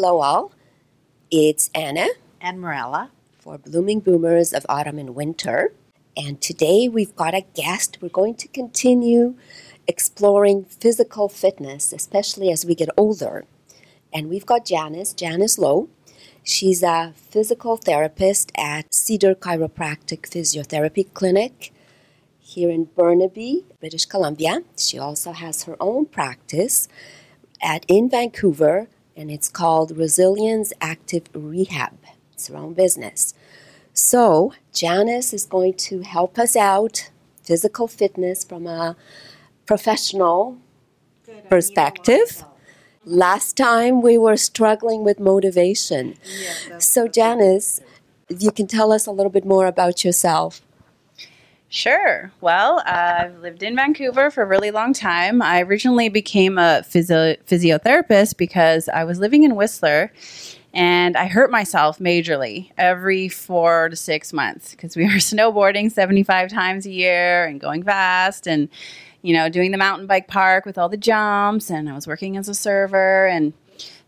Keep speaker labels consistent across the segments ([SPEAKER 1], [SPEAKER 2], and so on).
[SPEAKER 1] Hello, all. It's Anna
[SPEAKER 2] and Morella
[SPEAKER 1] for Blooming Boomers of Autumn and Winter. And today we've got a guest. We're going to continue exploring physical fitness, especially as we get older. And we've got Janice, Janice Lowe. She's a physical therapist at Cedar Chiropractic Physiotherapy Clinic here in Burnaby, British Columbia. She also has her own practice at in Vancouver, and it's called Resilience Active Rehab. It's her own business. So, Janice is going to help us out physical fitness from a professional Good, perspective. Last time we were struggling with motivation. So, Janice, you can tell us a little bit more about yourself.
[SPEAKER 3] Sure. Well, I've lived in Vancouver for a really long time. I originally became a physio- physiotherapist because I was living in Whistler and I hurt myself majorly every four to six months because we were snowboarding 75 times a year and going fast and, you know, doing the mountain bike park with all the jumps. And I was working as a server and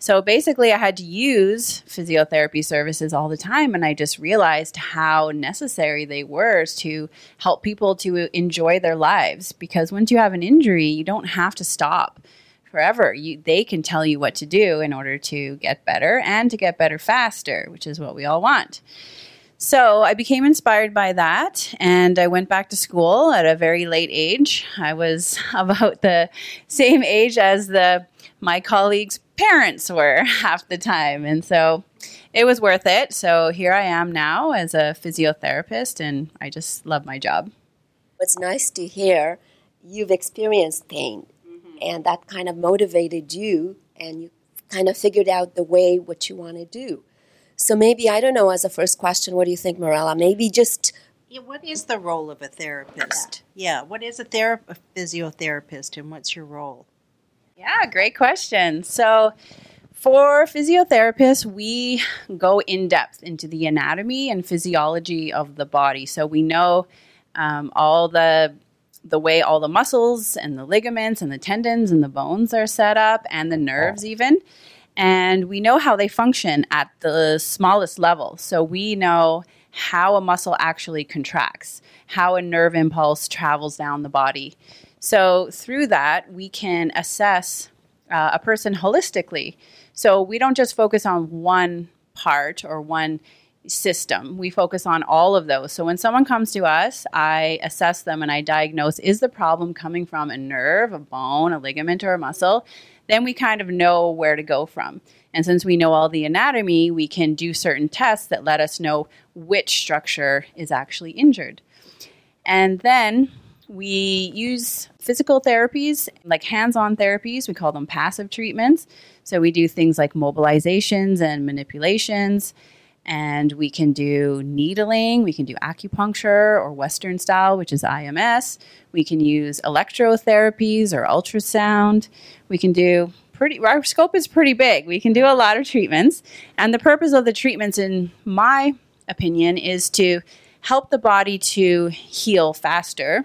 [SPEAKER 3] so basically, I had to use physiotherapy services all the time, and I just realized how necessary they were to help people to enjoy their lives. Because once you have an injury, you don't have to stop forever. You, they can tell you what to do in order to get better and to get better faster, which is what we all want. So I became inspired by that and I went back to school at a very late age. I was about the same age as the my colleagues' parents were half the time. And so it was worth it. So here I am now as a physiotherapist, and I just love my job.
[SPEAKER 1] It's nice to hear you've experienced pain, mm-hmm. and that kind of motivated you, and you kind of figured out the way what you want to do. So maybe, I don't know, as a first question, what do you think, Morella? Maybe just
[SPEAKER 2] yeah, what is the role of a therapist? Yeah, yeah. what is a, thera- a physiotherapist and what's your role?
[SPEAKER 3] Yeah, great question. So, for physiotherapists, we go in depth into the anatomy and physiology of the body. So we know um, all the the way all the muscles and the ligaments and the tendons and the bones are set up, and the nerves even. And we know how they function at the smallest level. So we know how a muscle actually contracts, how a nerve impulse travels down the body. So, through that, we can assess uh, a person holistically. So, we don't just focus on one part or one system. We focus on all of those. So when someone comes to us, I assess them and I diagnose is the problem coming from a nerve, a bone, a ligament, or a muscle? Then we kind of know where to go from. And since we know all the anatomy, we can do certain tests that let us know which structure is actually injured. And then we use physical therapies, like hands on therapies. We call them passive treatments. So we do things like mobilizations and manipulations. And we can do needling, we can do acupuncture or Western style, which is IMS. We can use electrotherapies or ultrasound. We can do pretty, our scope is pretty big. We can do a lot of treatments. And the purpose of the treatments, in my opinion, is to help the body to heal faster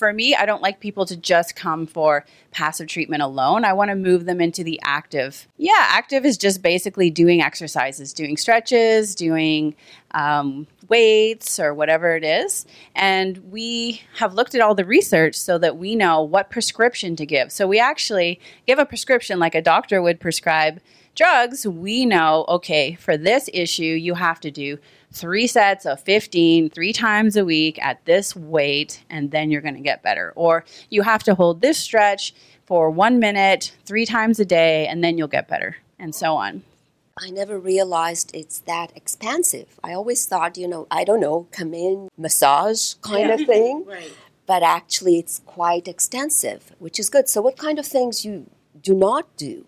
[SPEAKER 3] for me, I don't like people to just come for passive treatment alone. I want to move them into the active. Yeah, active is just basically doing exercises, doing stretches, doing um, weights, or whatever it is. And we have looked at all the research so that we know what prescription to give. So we actually give a prescription like a doctor would prescribe drugs. We know, okay, for this issue, you have to do three sets of 15 three times a week at this weight, and then you're going to get better. Or you have to hold this stretch for one minute, three times a day, and then you'll get better, and so on.
[SPEAKER 1] I never realized it's that expansive. I always thought, you know, I don't know, come in, massage kind yeah. of thing. right. But actually, it's quite extensive, which is good. So, what kind of things you do not do?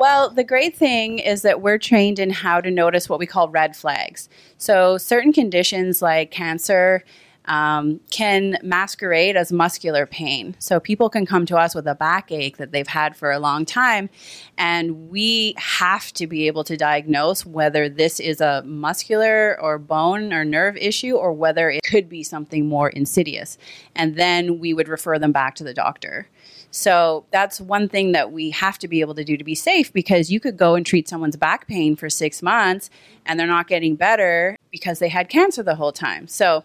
[SPEAKER 3] Well, the great thing is that we're trained in how to notice what we call red flags. So, certain conditions like cancer um, can masquerade as muscular pain. So, people can come to us with a backache that they've had for a long time, and we have to be able to diagnose whether this is a muscular or bone or nerve issue or whether it could be something more insidious. And then we would refer them back to the doctor. So that's one thing that we have to be able to do to be safe because you could go and treat someone's back pain for six months and they're not getting better because they had cancer the whole time. So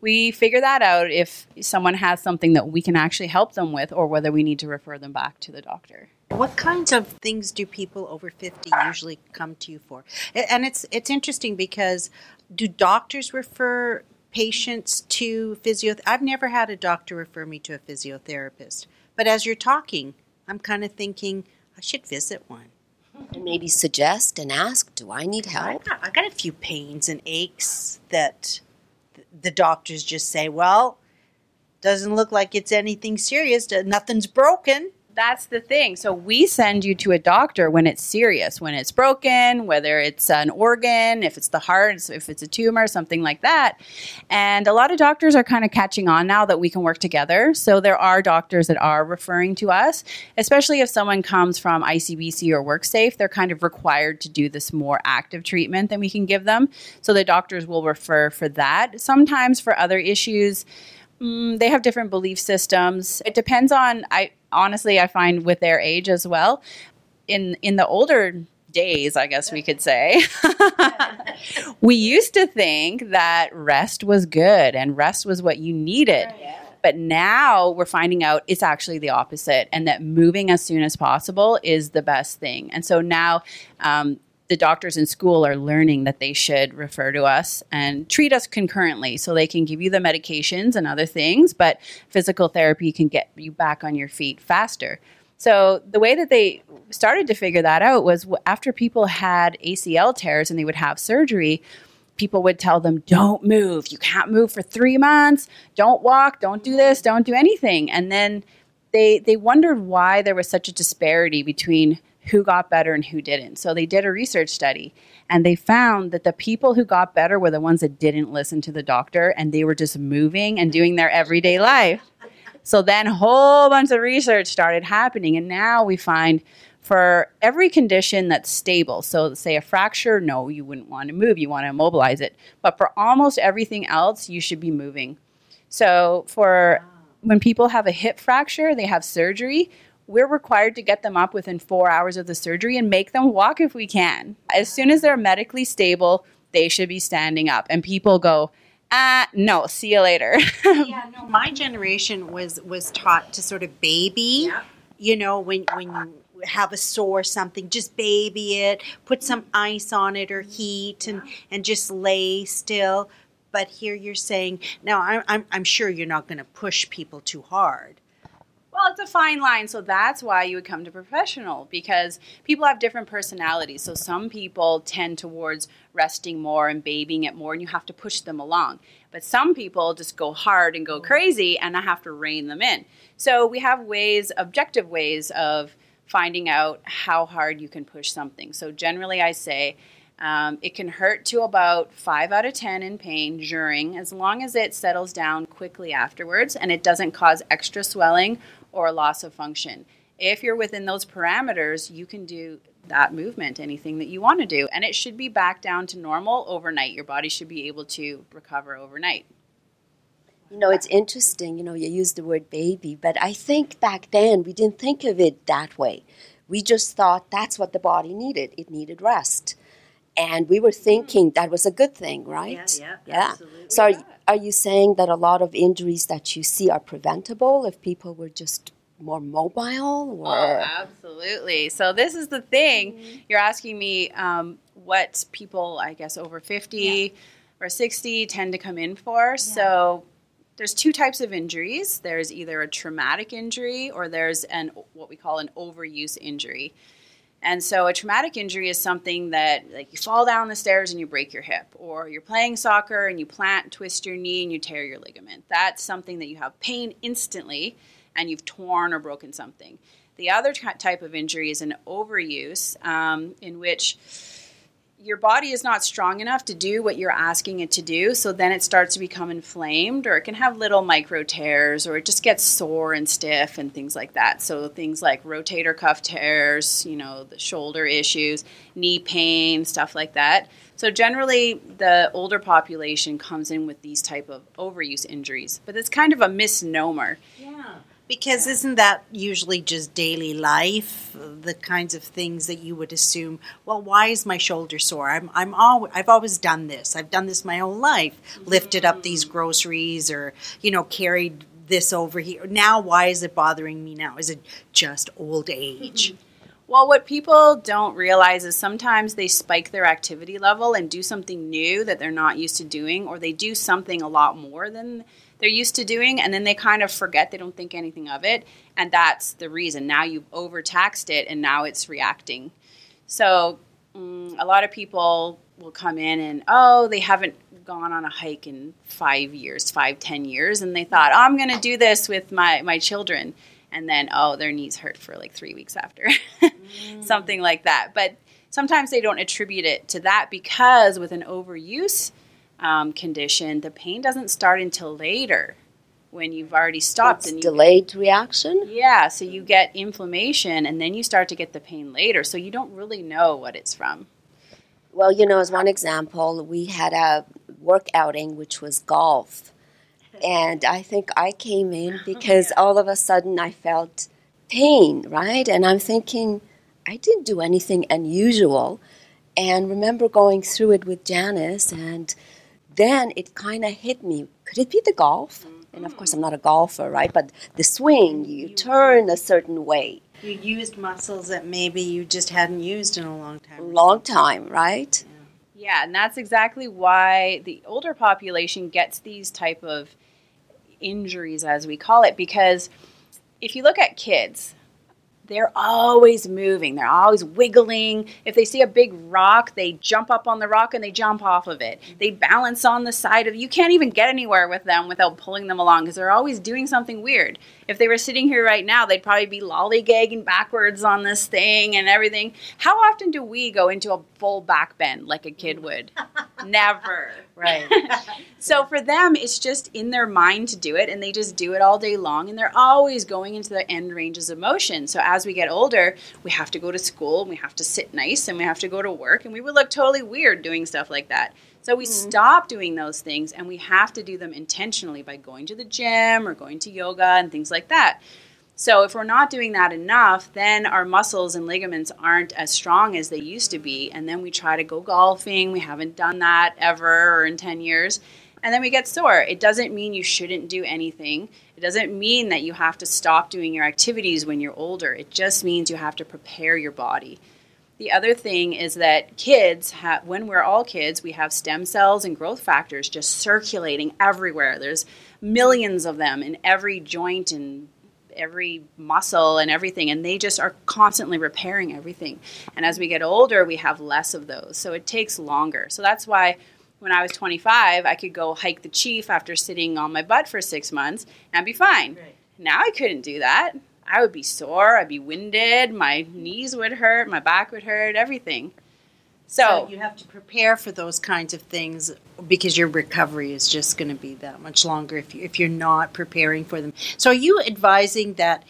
[SPEAKER 3] we figure that out if someone has something that we can actually help them with or whether we need to refer them back to the doctor.
[SPEAKER 2] What kinds of things do people over 50 usually come to you for? And it's it's interesting because do doctors refer patients to physio I've never had a doctor refer me to a physiotherapist. But as you're talking, I'm kind of thinking I should visit one.
[SPEAKER 1] And maybe suggest and ask, do I need
[SPEAKER 2] I
[SPEAKER 1] help?
[SPEAKER 2] got, I got a few pains and aches that the doctors just say, well, doesn't look like it's anything serious. Nothing's broken.
[SPEAKER 3] That's the thing. So we send you to a doctor when it's serious, when it's broken, whether it's an organ, if it's the heart, if it's a tumor, something like that. And a lot of doctors are kind of catching on now that we can work together. So there are doctors that are referring to us, especially if someone comes from ICBC or WorkSafe, they're kind of required to do this more active treatment than we can give them. So the doctors will refer for that. Sometimes for other issues, Mm, they have different belief systems. It depends on I honestly I find with their age as well. In in the older days, I guess we could say. we used to think that rest was good and rest was what you needed. But now we're finding out it's actually the opposite, and that moving as soon as possible is the best thing. And so now um, the doctors in school are learning that they should refer to us and treat us concurrently so they can give you the medications and other things, but physical therapy can get you back on your feet faster. So the way that they started to figure that out was after people had ACL tears and they would have surgery, people would tell them, "Don't move. You can't move for 3 months. Don't walk, don't do this, don't do anything." And then they they wondered why there was such a disparity between who got better and who didn't. So they did a research study and they found that the people who got better were the ones that didn't listen to the doctor and they were just moving and doing their everyday life. So then a whole bunch of research started happening and now we find for every condition that's stable, so say a fracture, no, you wouldn't want to move, you want to immobilize it. But for almost everything else, you should be moving. So for when people have a hip fracture, they have surgery, we're required to get them up within four hours of the surgery and make them walk if we can. As soon as they're medically stable, they should be standing up. And people go, uh no, see you later.
[SPEAKER 2] yeah, no, my generation was was taught to sort of baby. yeah. You know, when when you have a sore something, just baby it, put some ice on it or heat, and and just lay still. But here you're saying now, I'm I'm, I'm sure you're not going to push people too hard.
[SPEAKER 3] Well, it's a fine line. So that's why you would come to professional because people have different personalities. So some people tend towards resting more and babying it more, and you have to push them along. But some people just go hard and go mm-hmm. crazy, and I have to rein them in. So we have ways, objective ways of finding out how hard you can push something. So generally, I say, um, it can hurt to about 5 out of 10 in pain during, as long as it settles down quickly afterwards and it doesn't cause extra swelling or loss of function. If you're within those parameters, you can do that movement, anything that you want to do. And it should be back down to normal overnight. Your body should be able to recover overnight.
[SPEAKER 1] You know, it's interesting, you know, you use the word baby, but I think back then we didn't think of it that way. We just thought that's what the body needed. It needed rest. And we were thinking that was a good thing, right?
[SPEAKER 2] yeah,
[SPEAKER 1] yeah.
[SPEAKER 2] absolutely.
[SPEAKER 1] So are, are you saying that a lot of injuries that you see are preventable if people were just more mobile or
[SPEAKER 3] Oh, absolutely. So this is the thing. You're asking me um, what people, I guess, over 50 or 60 tend to come in for. So there's two types of injuries. There's either a traumatic injury or there's an what we call an overuse injury. And so a traumatic injury is something that like you fall down the stairs and you break your hip or you're playing soccer and you plant twist your knee and you tear your ligament. That's something that you have pain instantly and you've torn or broken something. The other t- type of injury is an overuse um, in which your body is not strong enough to do what you're asking it to do. So then it starts to become inflamed, or it can have little micro tears, or it just gets sore and stiff and things like that. So things like rotator cuff tears, you know, the shoulder issues, knee pain, stuff like that. So generally, the older population comes in with these type of overuse injuries, but it's kind of a misnomer.
[SPEAKER 2] Yeah. Because isn't that usually just daily life, the kinds of things that you would assume? Well, why is my shoulder sore? I'm I'm all I've always done this. I've done this my whole life. Lifted up these mm. groceries, or you know, carried this over here. Now, why is it bothering me now? Is it just old age? Mm-hmm.
[SPEAKER 3] Well, what people don't realize is sometimes they spike their activity level and do something new that they're not used to doing, or they do something a lot more than they're used to doing and then they kind of forget they don't think anything of it and that's the reason. Now you've overtaxed it and now it's reacting. So um, a lot of people will come in and oh they haven't gone on a hike in five years five ten years and they thought oh, i'm going to do this with my my children and then oh their knees hurt for like three weeks after mm. something like that but sometimes they don't attribute it to that because with an overuse um, condition, the pain doesn't start until later when you've already stopped
[SPEAKER 1] it's
[SPEAKER 3] and you,
[SPEAKER 1] delayed reaction.
[SPEAKER 3] Yeah, so you get inflammation and then you start to get the pain later. So you don't really know what it's from.
[SPEAKER 1] Well, you know, as one example, we had a work outing which was golf. And I think I came in because yeah. all of a sudden I felt pain, right? And I'm thinking, I didn't do anything unusual. And remember going through it with Janice and then it kind of hit me. Could it be the golf? And of course, I'm not a golfer, right? But the swing, you turn a certain way.
[SPEAKER 2] You used muscles that maybe you just hadn't used in a long time.
[SPEAKER 1] Long time, right?
[SPEAKER 3] Yeah. yeah, and that's exactly why the older population gets these type of injuries, as we call it, because if you look at kids, they're always moving. They're always wiggling. If they see a big rock, they jump up on the rock and they jump off of it. They balance on the side of you can't even get anywhere with them without pulling them along because they're always doing something weird. If they were sitting here right now, they'd probably be lollygagging backwards on this thing and everything. How often do we go into a full back bend like a kid would? Never.
[SPEAKER 2] Right.
[SPEAKER 3] so for them, it's just in their mind to do it and they just do it all day long and they're always going into the end ranges of motion. So as we get older, we have to go to school and we have to sit nice and we have to go to work and we would look totally weird doing stuff like that. So we mm-hmm. stop doing those things and we have to do them intentionally by going to the gym or going to yoga and things like that. So if we're not doing that enough, then our muscles and ligaments aren't as strong as they used to be. And then we try to go golfing. We haven't done that ever or in 10 years. And then we get sore. It doesn't mean you shouldn't do anything. It doesn't mean that you have to stop doing your activities when you're older. It just means you have to prepare your body. The other thing is that kids, have, when we're all kids, we have stem cells and growth factors just circulating everywhere. There's millions of them in every joint and every muscle and everything, and they just are constantly repairing everything. And as we get older, we have less of those. So it takes longer. So that's why when I was 25, I could go hike the chief after sitting on my butt for six months and be fine. Right. Now I couldn't do that. I would be sore, I'd be winded, my knees would hurt, my back would hurt, everything. So,
[SPEAKER 2] so, you have to prepare for those kinds of things because your recovery is just going to be that much longer if you, if you're not preparing for them. So are you advising that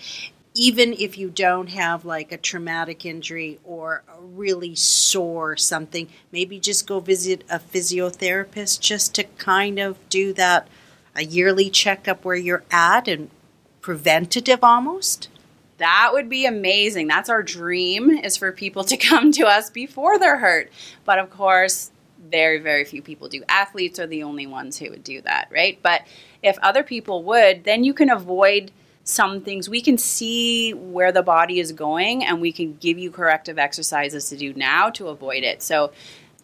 [SPEAKER 2] even if you don't have like a traumatic injury or a really sore something, maybe just go visit a physiotherapist just to kind of do that a yearly checkup where you're at and preventative almost?
[SPEAKER 3] That would be amazing. That's our dream is for people to come to us before they're hurt. But of course, very very few people do. Athletes are the only ones who would do that, right? But if other people would, then you can avoid some things. We can see where the body is going and we can give you corrective exercises to do now to avoid it. So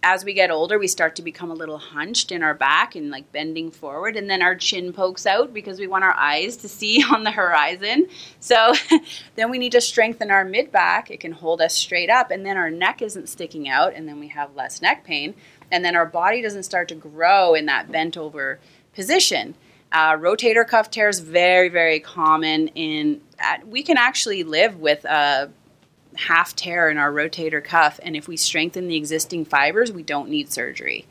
[SPEAKER 3] as we get older, we start to become a little hunched in our back and like bending forward, and then our chin pokes out because we want our eyes to see on the horizon. So then we need to strengthen our mid back. It can hold us straight up, and then our neck isn't sticking out, and then we have less neck pain, and then our body doesn't start to grow in that bent over position. Uh, rotator cuff tears very very common in. We can actually live with a half tear in our rotator cuff, and if we strengthen the existing fibers, we don't need surgery.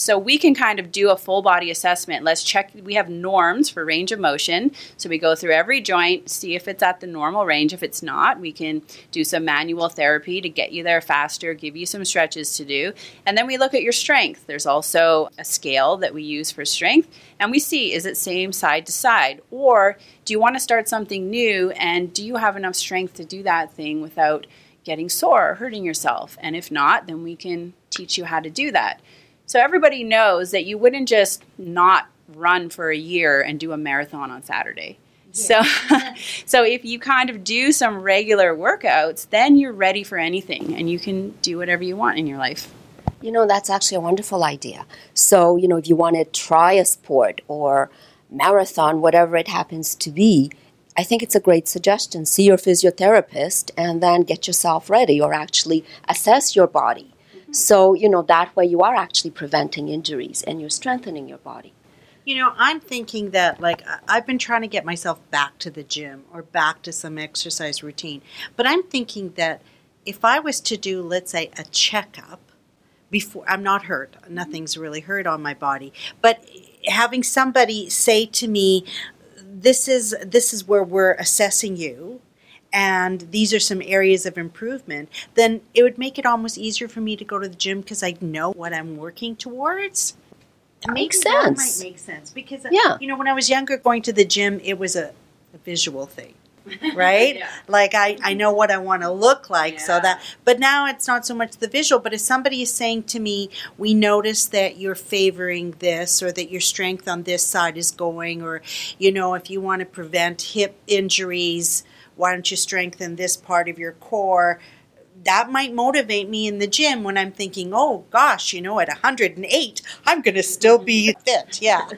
[SPEAKER 3] So we can kind of do a full body assessment. Let's check, we have norms for range of motion. So we go through every joint, see if it's at the normal range. If it's not, we can do some manual therapy to get you there faster, give you some stretches to do. And then we look at your strength. There's also a scale that we use for strength. And we see is it same side to side? Or do you want to start something new? And do you have enough strength to do that thing without getting sore or hurting yourself? And if not, then we can teach you how to do that. So everybody knows that you wouldn't just not run for a year and do a marathon on Saturday. Yeah. So so if you kind of do some regular workouts, then you're ready for anything and you can do whatever you want in your life.
[SPEAKER 1] You know, that's actually a wonderful idea. So, you know, if you want to try a sport or marathon, whatever it happens to be, I think it's a great suggestion. See your physiotherapist and then get yourself ready or actually assess your body so, you know, that way you are actually preventing injuries and you're strengthening your body.
[SPEAKER 2] You know, I'm thinking that, like, I've been trying to get myself back to the gym or back to some exercise routine. But I'm thinking that if I was to do, let's say, a checkup before, I'm not hurt, nothing's really hurt on my body, but having somebody say to me, this is this is where we're assessing you and these are some areas of improvement, then it would make it almost easier for me to go to the gym because I know what I'm working towards.
[SPEAKER 1] That makes sense.
[SPEAKER 2] That might make sense because uh, yeah. you know when I was younger, going to the gym it was a, a visual thing, right? yeah. Like I I know what I want to look like, yeah. so that. But now it's not so much the visual, but if somebody is saying to me, "We notice that you're favoring this, or that your strength on this side is going, or you know, if you want to prevent hip injuries." Why don't you strengthen this part of your core? That might motivate me in the gym when I'm thinking, oh gosh, you know, at 108, I'm going to still be fit. Yeah.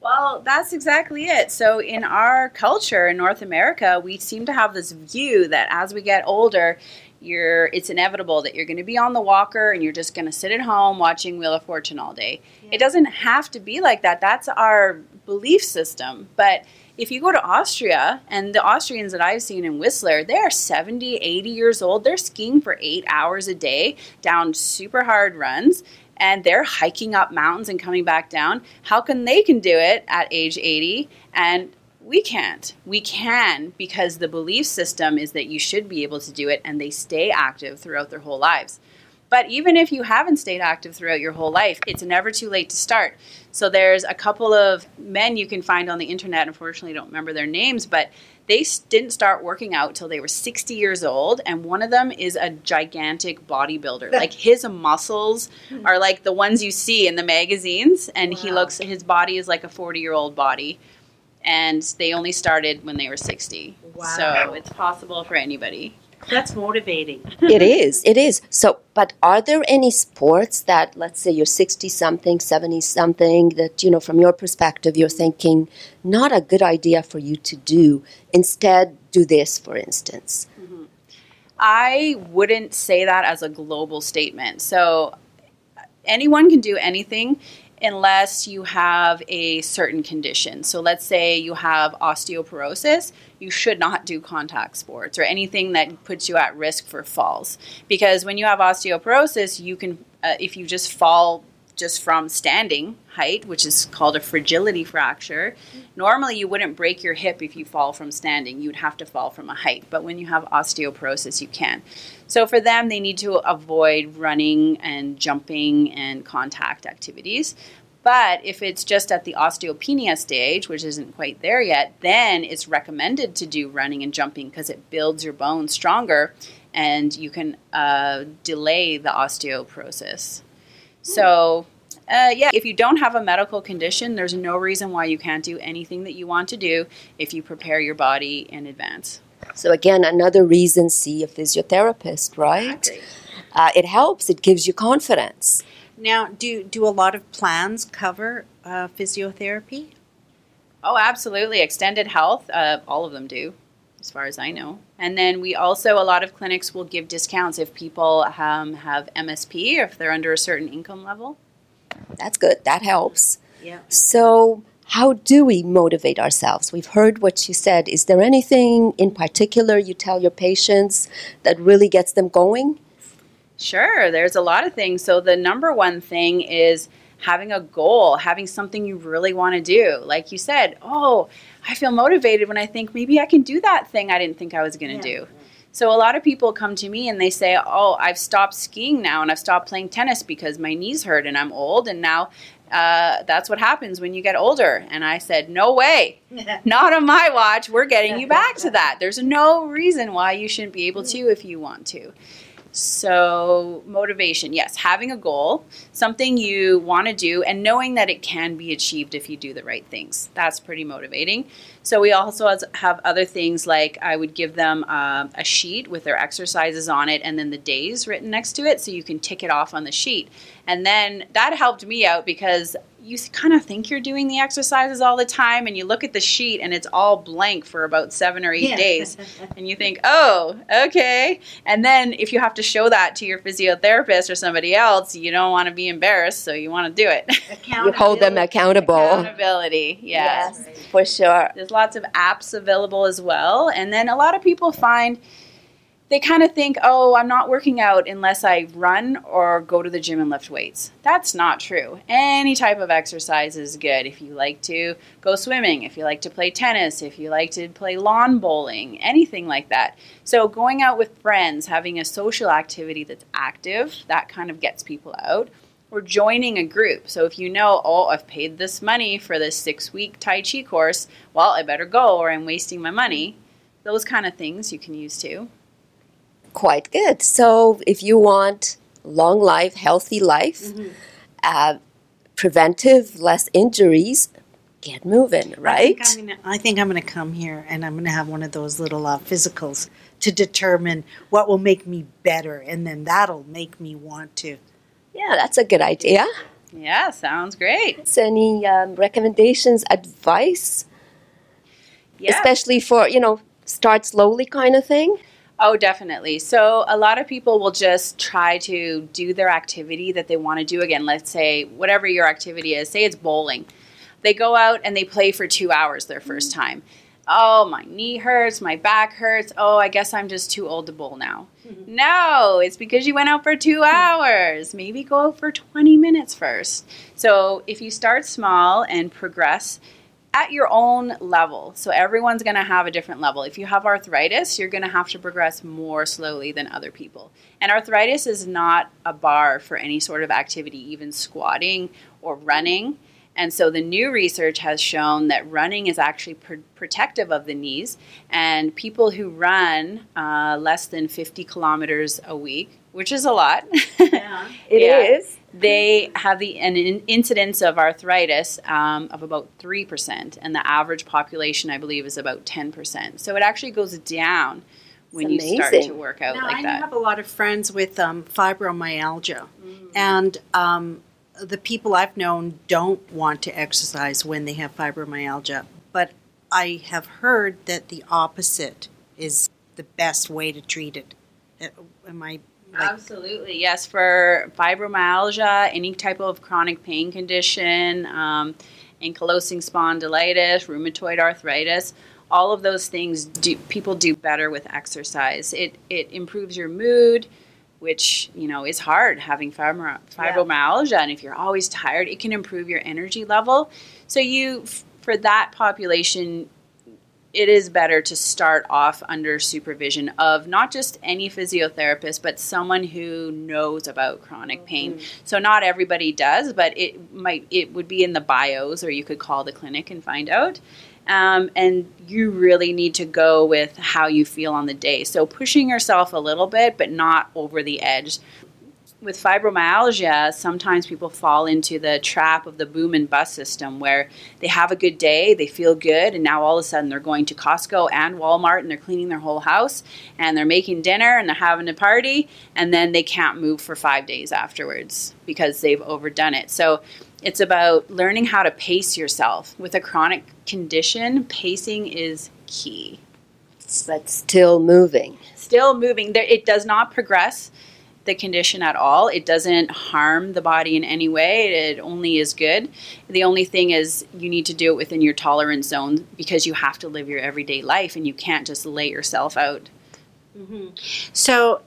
[SPEAKER 3] Well, that's exactly it. So, in our culture in North America, we seem to have this view that as we get older, you're it's inevitable that you're going to be on the walker and you're just going to sit at home watching Wheel of Fortune all day. Yeah. It doesn't have to be like that. That's our belief system. But if you go to Austria, and the Austrians that I've seen in Whistler, they are 70, 80 years old. They're skiing for eight hours a day down super hard runs, and they're hiking up mountains and coming back down. How can they can do it at age 80 and we can't. We can because the belief system is that you should be able to do it and they stay active throughout their whole lives. But even if you haven't stayed active throughout your whole life, it's never too late to start. So there's a couple of men you can find on the internet. Unfortunately, I don't remember their names, but they didn't start working out till they were 60 years old and one of them is a gigantic bodybuilder like his muscles hmm. are like the ones you see in the magazines and wow. he looks his body is like a 40 year old body and they only started when they were 60 wow. so it's possible for anybody
[SPEAKER 2] that's motivating.
[SPEAKER 1] it is. It is. So, but are there any sports that, let's say you're 60 something, 70 something, that, you know, from your perspective, you're thinking not a good idea for you to do? Instead, do this, for instance. Mm-hmm.
[SPEAKER 3] I wouldn't say that as a global statement. So, anyone can do anything unless you have a certain condition. So let's say you have osteoporosis, you should not do contact sports or anything that puts you at risk for falls. Because when you have osteoporosis, you can, uh, if you just fall just from standing height, which is called a fragility fracture. Normally, you wouldn't break your hip if you fall from standing. You'd have to fall from a height. But when you have osteoporosis, you can. So for them, they need to avoid running and jumping and contact activities. But if it's just at the osteopenia stage, which isn't quite there yet, then it's recommended to do running and jumping because it builds your bones stronger and you can uh, delay the osteoporosis. So, uh, yeah, if you don't have a medical condition, there's no reason why you can't do anything that you want to do if you prepare your body in advance.
[SPEAKER 1] So, again, another reason see a physiotherapist, right? Exactly. Uh, it helps, it gives you confidence.
[SPEAKER 2] Now, do do a lot of plans cover uh, physiotherapy?
[SPEAKER 3] Oh, absolutely. Extended Health, uh, all of them do, as far as I know. And then we also, a lot of clinics will give discounts if people um, have MSP or if they're under a certain income level.
[SPEAKER 1] That's good. That helps. Yeah. So, how do we motivate ourselves? We've heard what you said. Is there anything in particular you tell your patients that really gets them going?
[SPEAKER 3] Sure, there's a lot of things. So, the number one thing is having a goal, having something you really want to do. Like you said, oh, I feel motivated when I think maybe I can do that thing I didn't think I was going to yeah. do. So a lot of people come to me and they say, "Oh, I've stopped skiing now and I've stopped playing tennis because my knees hurt and I'm old and now uh, that's what happens when you get older." And I said, "No way, not on my watch. We're getting you back to that. There's no reason why you shouldn't be able to if you want to." So, motivation, yes, having a goal, something you want to do, and knowing that it can be achieved if you do the right things. That's pretty motivating. So, we also have other things like I would give them uh, a sheet with their exercises on it and then the days written next to it so you can tick it off on the sheet. And then that helped me out because you kind of think you're doing the exercises all the time and you look at the sheet and it's all blank for about seven or eight yeah. days and you think oh okay. And then if you have to show that to your physiotherapist or somebody else you don't want to be embarrassed so you want to do it.
[SPEAKER 1] You hold them accountable.
[SPEAKER 3] Accountability yes.
[SPEAKER 1] yes for sure.
[SPEAKER 3] There's lots of apps available as well and then a lot of people find they kind of think, oh, I'm not working out unless I run or go to the gym and lift weights. That's not true. Any type of exercise is good. If you like to go swimming, if you like to play tennis, if you like to play lawn bowling, anything like that. So, going out with friends, having a social activity that's active, that kind of gets people out. Or joining a group. So, if you know, oh, I've paid this money for this six week Tai Chi course, well, I better go or I'm wasting my money. Those kind of things you can use too
[SPEAKER 1] quite good. So if you want long life, healthy life, mm-hmm. uh, preventive, less injuries, get moving, right?
[SPEAKER 2] I think I'm going to come here and I'm going to have one of those little uh, physicals to determine what will make me better, and then that'll make me want to.
[SPEAKER 1] Yeah, that's a good idea.
[SPEAKER 3] Yeah, sounds great.
[SPEAKER 1] So any um, recommendations, advice? Yeah. Especially for, you know, start slowly kind of thing?
[SPEAKER 3] Oh, definitely. So a lot of people will just try to do their activity that they want to do again. Let's say whatever your activity is, say it's bowling. They go out and they play for two hours their first mm-hmm. time. Oh, my knee hurts, my back hurts. Oh, I guess I'm just too old to bowl now. Mm-hmm. No, it's because you went out for two hours. Maybe go out for 20 minutes first. So if you start small and progress, at your own level. So everyone's going to have a different level. If you have arthritis, you're going to have to progress more slowly than other people. And arthritis is not a bar for any sort of activity, even squatting or running. And so the new research has shown that running is actually pr- protective of the knees. And people who run uh, less than 50 kilometers a week, which is a lot.
[SPEAKER 1] Yeah, it yeah. is
[SPEAKER 3] they have the an incidence of arthritis um, of about 3%, and the average population, I believe, is about 10%. So it actually goes down when you start to work out
[SPEAKER 2] now,
[SPEAKER 3] like
[SPEAKER 2] I
[SPEAKER 3] that.
[SPEAKER 2] I have a lot of friends with um, fibromyalgia, mm. and um, the people I've known don't want to exercise when they have fibromyalgia, but I have heard that the opposite is the best way to treat it. Uh, am I
[SPEAKER 3] like, Absolutely, yes. For fibromyalgia, any type of chronic pain condition, um, ankylosing spondylitis, rheumatoid arthritis, all of those things do people do better with exercise. It it improves your mood, which you know is hard having fibromyalgia, yeah. and if you're always tired, it can improve your energy level. So you for that population, it is better to start off under supervision of not just any physiotherapist, but someone who knows about chronic pain. Mm-hmm. So not everybody does, but it might it would be in the bios, or you could call the clinic and find out. Um, and you really need to go with how you feel on the day. So pushing yourself a little bit, but not over the edge with fibromyalgia, sometimes people fall into the trap of the boom and bust system where they have a good day, they feel good, and now all of a sudden they're going to Costco and Walmart and they're cleaning their whole house and they're making dinner and they're having a party, and then they can't move for five days afterwards because they've overdone it. So it's about learning how to pace yourself. With a chronic condition, pacing is key.
[SPEAKER 1] But still moving.
[SPEAKER 3] Still moving. It does not progress the condition at all. It doesn't harm the body in any way. It only is good. The only thing is you need to do it within your tolerance zone because you have to live your everyday life and you can't just lay yourself out.
[SPEAKER 2] Mm-hmm. So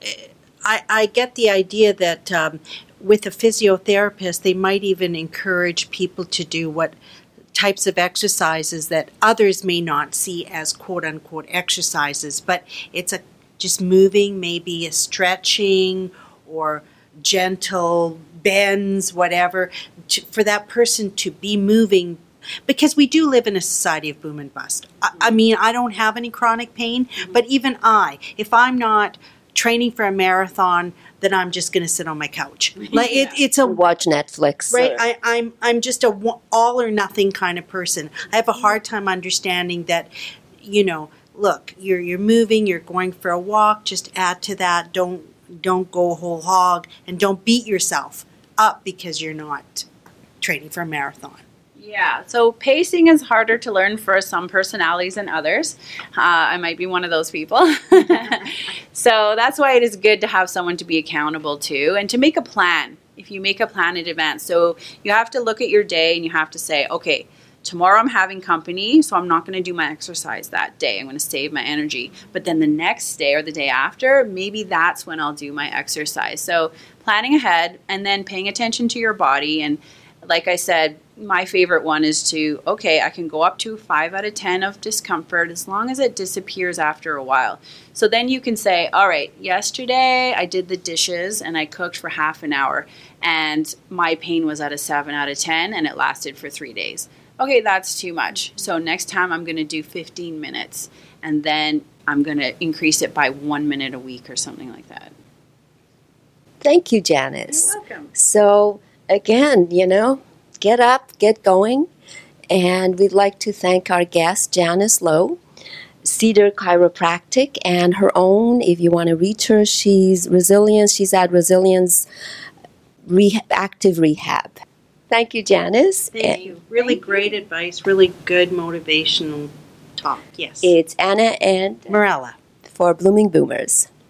[SPEAKER 2] I, I, get the idea that um, with a physiotherapist, they might even encourage people to do what types of exercises that others may not see as quote unquote exercises, but it's a just moving, maybe a stretching or gentle bends, whatever, to, for that person to be moving because we do live in a society of boom and bust. I, I mean, I don't have any chronic pain, mm-hmm. but even I, if I'm not training for a marathon, then I'm just going to sit on my couch. Like it, it's a
[SPEAKER 1] Watch Netflix.
[SPEAKER 2] right.
[SPEAKER 1] or-
[SPEAKER 2] I, I'm I'm just a all or nothing kind of person. I have a hard time understanding that, you know. Look, you're you're moving. You're going for a walk. Just add to that. Don't don't go whole hog, and don't beat yourself up because you're not training for a marathon.
[SPEAKER 3] Yeah, so pacing is harder to learn for some personalities than others. Uh, I might be one of those people. so that's why it is good to have someone to be accountable to and to make a plan. If you make a plan in advance, so you have to look at your day and you have to say, okay, tomorrow I'm having company, so I'm not going to do my exercise that day. I'm going to save my energy. But then the next day or the day after, maybe that's when I'll do my exercise. So planning ahead and then paying attention to your body and like I said, my favorite one is to, okay, I can go up to 5 out of 10 of discomfort as long as it disappears after a while. So then you can say, all right, yesterday I did the dishes and I cooked for half an hour and my pain was at a 7 out of 10 and it lasted for three days. Okay, that's too much. So next time I'm going to do 15 minutes and then I'm going to increase it by one minute a week or something like that.
[SPEAKER 1] Thank you, Janice.
[SPEAKER 3] You're welcome.
[SPEAKER 1] So, again, you know, get up, get going. And we'd like to thank our guest, Janice Lowe, Cedar Chiropractic, and her own. If you want to reach her, she's Resilience. She's at Resilience Rehab, Active Rehab. Thank you, Janice.
[SPEAKER 2] Thank you. Really great advice. Really good motivational talk. Yes.
[SPEAKER 1] It's Anna and
[SPEAKER 2] Morella.
[SPEAKER 1] for Blooming Boomers.